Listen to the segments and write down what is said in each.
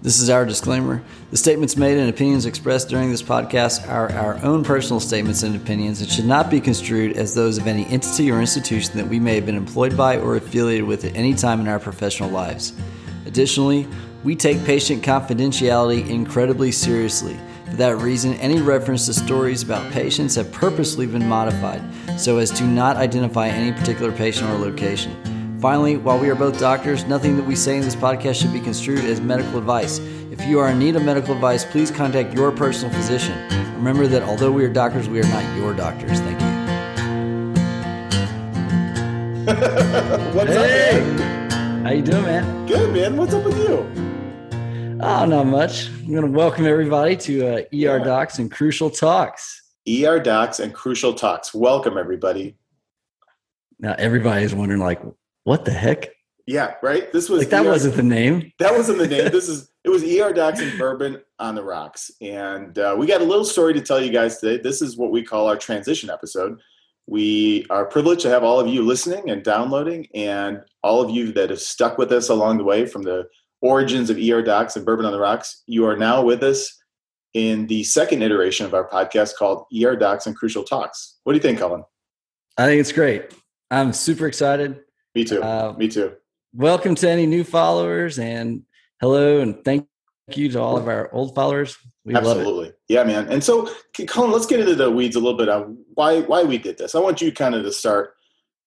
This is our disclaimer. The statements made and opinions expressed during this podcast are our own personal statements and opinions and should not be construed as those of any entity or institution that we may have been employed by or affiliated with at any time in our professional lives. Additionally, we take patient confidentiality incredibly seriously. For that reason, any reference to stories about patients have purposely been modified so as to not identify any particular patient or location. Finally, while we are both doctors, nothing that we say in this podcast should be construed as medical advice. If you are in need of medical advice, please contact your personal physician. Remember that although we are doctors, we are not your doctors. Thank you. What's Hey! up, man? How you doing, man? Good, man. What's up with you? Oh, not much. I'm going to welcome everybody to uh, ER Yeah. Docs and Crucial Talks. ER Docs and Crucial Talks. Welcome, everybody. Now, everybody is wondering, like, what the heck? Yeah, right. This was Like, that ER wasn't the name. that wasn't the name. This is it was ER Docs and Bourbon on the Rocks, and uh, we got a little story to tell you guys today. This is what we call our transition episode. We are privileged to have all of you listening and downloading, and all of you that have stuck with us along the way from the origins of ER Docs and Bourbon on the Rocks. You are now with us in the second iteration of our podcast called ER Docs and Crucial Talks. What do you think, Cullen? I think it's great. I'm super excited. Me too. Uh, Me too. welcome to any new followers and hello and thank you to all of our old followers. We love it. Absolutely. Yeah, man. And so, Colin, let's get into the weeds a little bit on why why we did this. I want you kind of to start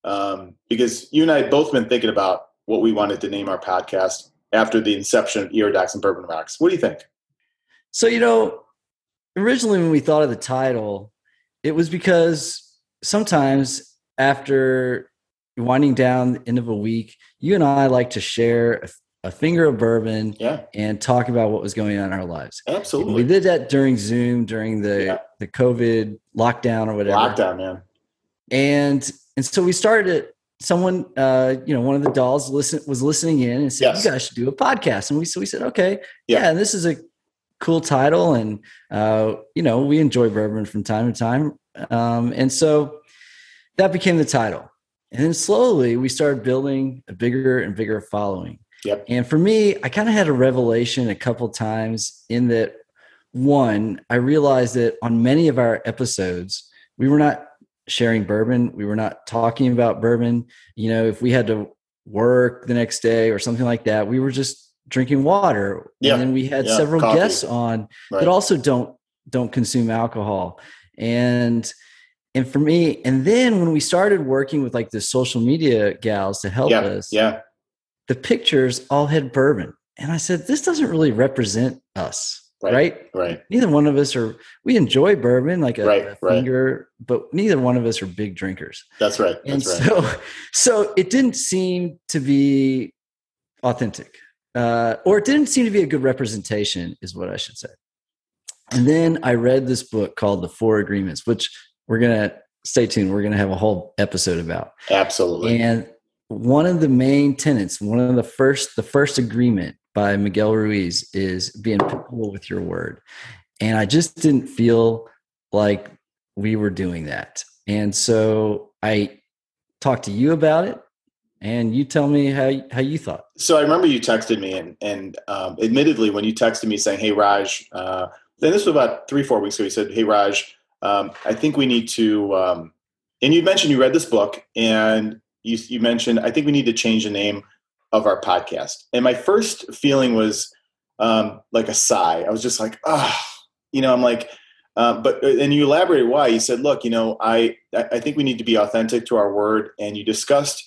um, because you and I both been thinking about what we wanted to name our podcast after the inception of Docs and Bourbon Rocks. What do you think? So, you know, originally when we thought of the title, it was because sometimes after winding down the end of a week, you and I like to share a, a finger of bourbon Yeah, and talk about what was going on in our lives. And we did that during Zoom, during the, Yeah. the COVID lockdown or whatever. Lockdown, man. and and so we started it someone uh you know one of the dolls listen was listening in and said Yes. you guys should do a podcast and we so we said okay Yeah. yeah, and this is a cool title and uh you know we enjoy bourbon from time to time um and so that became the title and then slowly we started building a bigger and bigger following Yep. and for me i kind of had a revelation a couple times in that one i realized that on many of our episodes we were not sharing bourbon we were not talking about bourbon you know if we had to work the next day or something like that we were just drinking water Yeah. and then we had Yeah. several Coffee. guests on Right. that also don't don't consume alcohol and and for me and then when we started working with like the social media gals to help yeah, us yeah, the pictures all had bourbon and i said this doesn't really represent us Right. right, right. neither one of us are we enjoy bourbon like a, Right, a right. finger but neither one of us are big drinkers That's right. and That's right. so so it didn't seem to be authentic uh, or it didn't seem to be a good representation is what i should say and then i read this book called the four agreements which we're gonna stay tuned we're gonna have a whole episode about Absolutely. and one of the main tenets one of the first the first agreement by miguel ruiz is being impeccable with your word and i just didn't feel like we were doing that and so i talked to you about it and you tell me how how you thought so I remember you texted me, and and um, admittedly, when you texted me saying, "Hey Raj," uh, then this was about three four weeks ago. You said, "Hey Raj, um, I think we need to," um, and you mentioned you read this book, and you you mentioned I think we need to change the name of our podcast. And my first feeling was um, like a sigh. I was just like, ah, you know, I'm like. Uh, but and you elaborated why you said look you know I I think we need to be authentic to our word and you discussed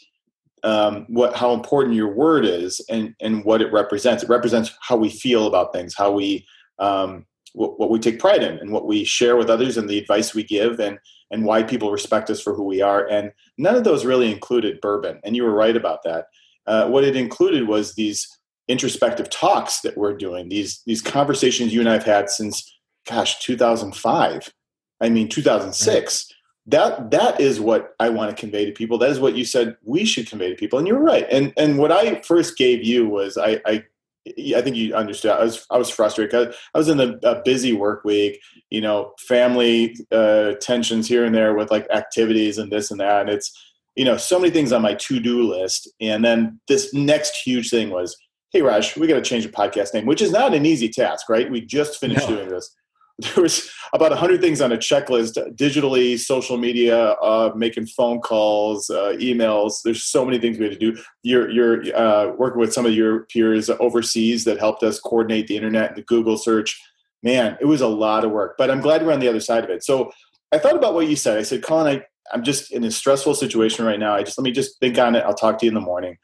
um, what how important your word is and and what it represents. It represents how we feel about things, how we um, what, what we take pride in, and what we share with others, and the advice we give, and and why people respect us for who we are. And none of those really included bourbon, and you were right about that. Uh, what it included was these introspective talks that we're doing, these these conversations you and I have had since gosh 2005. I mean 2006 that that is what I want to convey to people. That is what you said we should convey to people, and you're right. And and what I first gave you was I I, I think you understood. I was I was frustrated because I was in a, a busy work week. You know, family uh, tensions here and there with like activities and this and that. And it's you know so many things on my to do list. And then this next huge thing was "Hey, Raj, we got to change the podcast name," which is not an easy task, right? We just finished no. doing this. There was about hundred things on a checklist: digitally, social media, uh, making phone calls, uh, emails. There's so many things we had to do. You're you're uh, working with some of your peers overseas that helped us coordinate the internet and the Google search. Man, it was a lot of work, but I'm glad we're on the other side of it. So I thought about what you said. I said, Colin, I, I'm just in a stressful situation right now. I just let me just think on it. I'll talk to you in the morning.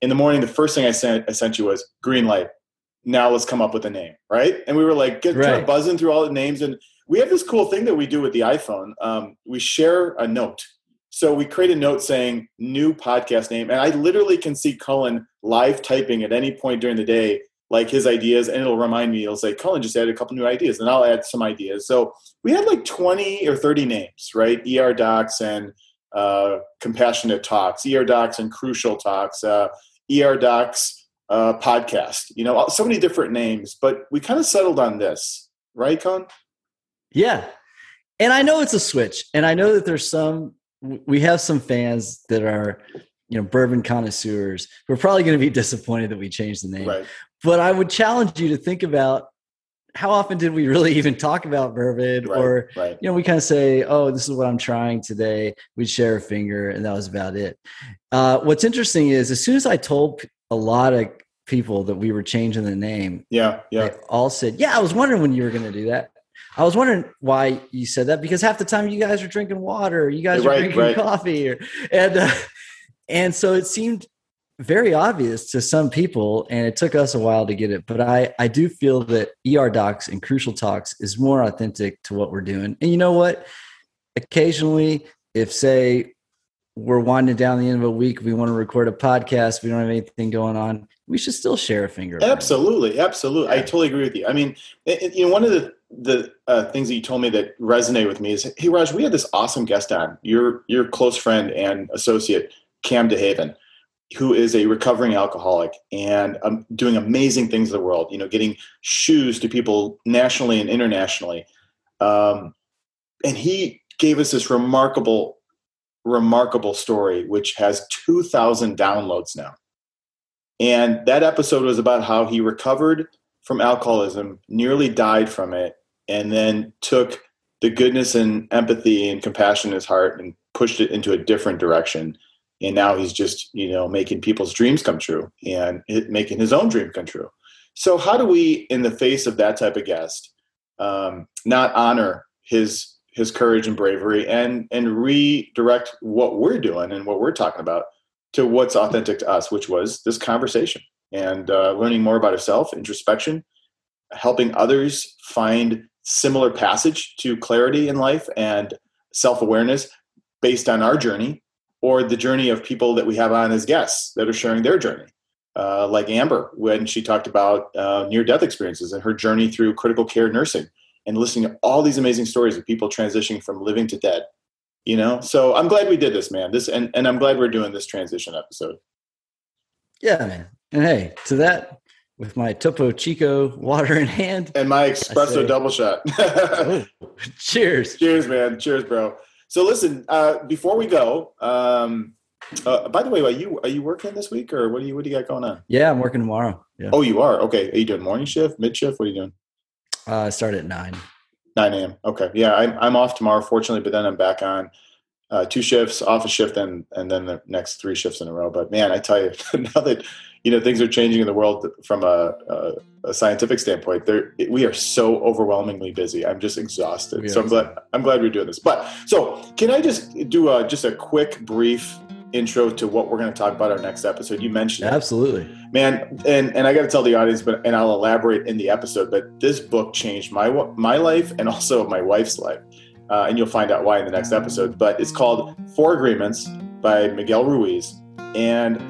In the morning, the first thing I sent I sent you was green light. Now let's come up with a name, right? And we were like, get right. buzzing through all the names, and we have this cool thing that we do with the iPhone. Um, we share a note. So we create a note saying new podcast name, and I literally can see Cullen live typing at any point during the day like his ideas and it'll remind me it'll say cullen just added a couple new ideas and i'll add some ideas so we had like 20 or 30 names right er docs and uh, compassionate talks er docs and crucial talks uh, er docs uh, podcast you know so many different names but we kind of settled on this right con? Yeah. And i know it's a switch and i know that there's some we have some fans that are you know bourbon connoisseurs. Who are probably going to be disappointed that we changed the name. Right. But I would challenge you to think about how often did we really even talk about bourbon? Right, or right. you know we kind of say oh this is what i'm trying today. We'd share a finger and that was about it. Uh, what's interesting is as soon as i told a lot of people that we were changing the name. Yeah yeah. All said yeah i was wondering when you were going to do that. I was wondering why you said that because half the time you guys are drinking water you guys right, are drinking coffee or, and uh, and so it seemed very obvious to some people and it took us a while to get it but i i do feel that er docs and crucial talks is more authentic to what we're doing. And you know what? Occasionally if say we're winding down the end of a week we want to record a podcast we don't have anything going on we should still share a finger absolutely absolutely yeah. i totally agree with you i mean it, you know one of the the uh, things that you told me that resonate with me is hey raj we had this awesome guest on your your close friend and associate cam dehaven who is a recovering alcoholic and um, doing amazing things in the world, you know, getting shoes to people nationally and internationally. Um, and he gave us this remarkable, remarkable story, which has 2,000 downloads now. And that episode was about how he recovered from alcoholism, nearly died from it, and then took the goodness and empathy and compassion in his heart and pushed it into a different direction. And now he's just you know making people's dreams come true and making his own dream come true. So how do we in the face of that type of guest um, not honor his his courage and bravery and and redirect what we're doing and what we're talking about to what's authentic to us which was this conversation and uh, learning more about ourselves introspection helping others find similar passage to clarity in life and self-awareness based on our journey or the journey of people that we have on as guests that are sharing their journey. Uh, like Amber, when she talked about uh, near death experiences and her journey through critical care nursing and listening to all these amazing stories of people transitioning from living to dead. You know, so I'm glad we did this, man. This and, and I'm glad we're doing this transition episode. Yeah, man. And hey, to that, with my Topo Chico water in hand and my espresso say, double shot. oh, cheers. Cheers, man. Cheers, bro. So listen, uh, before we go, um, uh, by the way, are you are you working this week or what do you what do you got going on? Yeah, I'm working tomorrow. Yeah. Oh, you are. Okay. Are you doing morning shift, mid shift? What are you doing? Uh, I start at nine. 9 a.m. Okay. Yeah, I'm I'm off tomorrow, fortunately, but then I'm back on uh, two shifts, off a shift, and and then the next three shifts in a row. But man, I tell you, now that you know things are changing in the world from a, a, a scientific standpoint there we are so overwhelmingly busy i'm just exhausted so i'm glad i'm glad we're doing this but so can i just do a just a quick brief intro to what we're going to talk about our next episode you mentioned absolutely it. man and and i got to tell the audience but and i'll elaborate in the episode but this book changed my my life and also my wife's life uh, and you'll find out why in the next episode but it's called four agreements by miguel ruiz and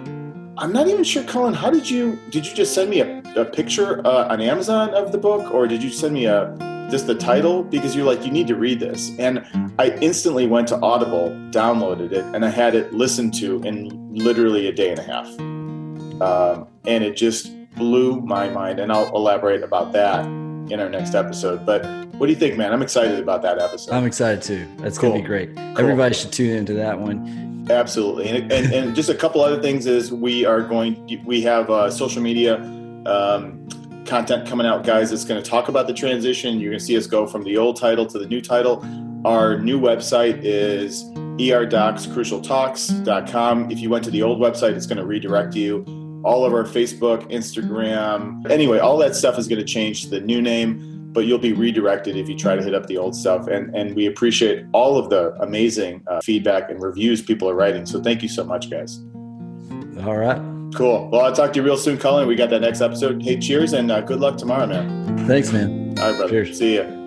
I'm not even sure, Colin. How did you did you just send me a, a picture uh, on Amazon of the book, or did you send me a just the title because you're like you need to read this? And I instantly went to Audible, downloaded it, and I had it listened to in literally a day and a half, um, and it just blew my mind. And I'll elaborate about that in our next episode. But what do you think, man? I'm excited about that episode. I'm excited too. That's cool. gonna be great. Cool. Everybody should tune into that one Absolutely, and, and, and just a couple other things is we are going. We have uh, social media um, content coming out, guys. That's going to talk about the transition. You're going to see us go from the old title to the new title. Our new website is erdocscrucialtalks.com. If you went to the old website, it's going to redirect you. All of our Facebook, Instagram, anyway, all that stuff is going to change to the new name, but you'll be redirected if you try to hit up the old stuff. And, and we appreciate all of the amazing uh, feedback and reviews people are writing. So thank you so much, guys. All right. Cool. Well, I'll talk to you real soon, Colin. We got that next episode. Hey, cheers and uh, good luck tomorrow, man. Thanks, man. All right, brother. Cheers. See you.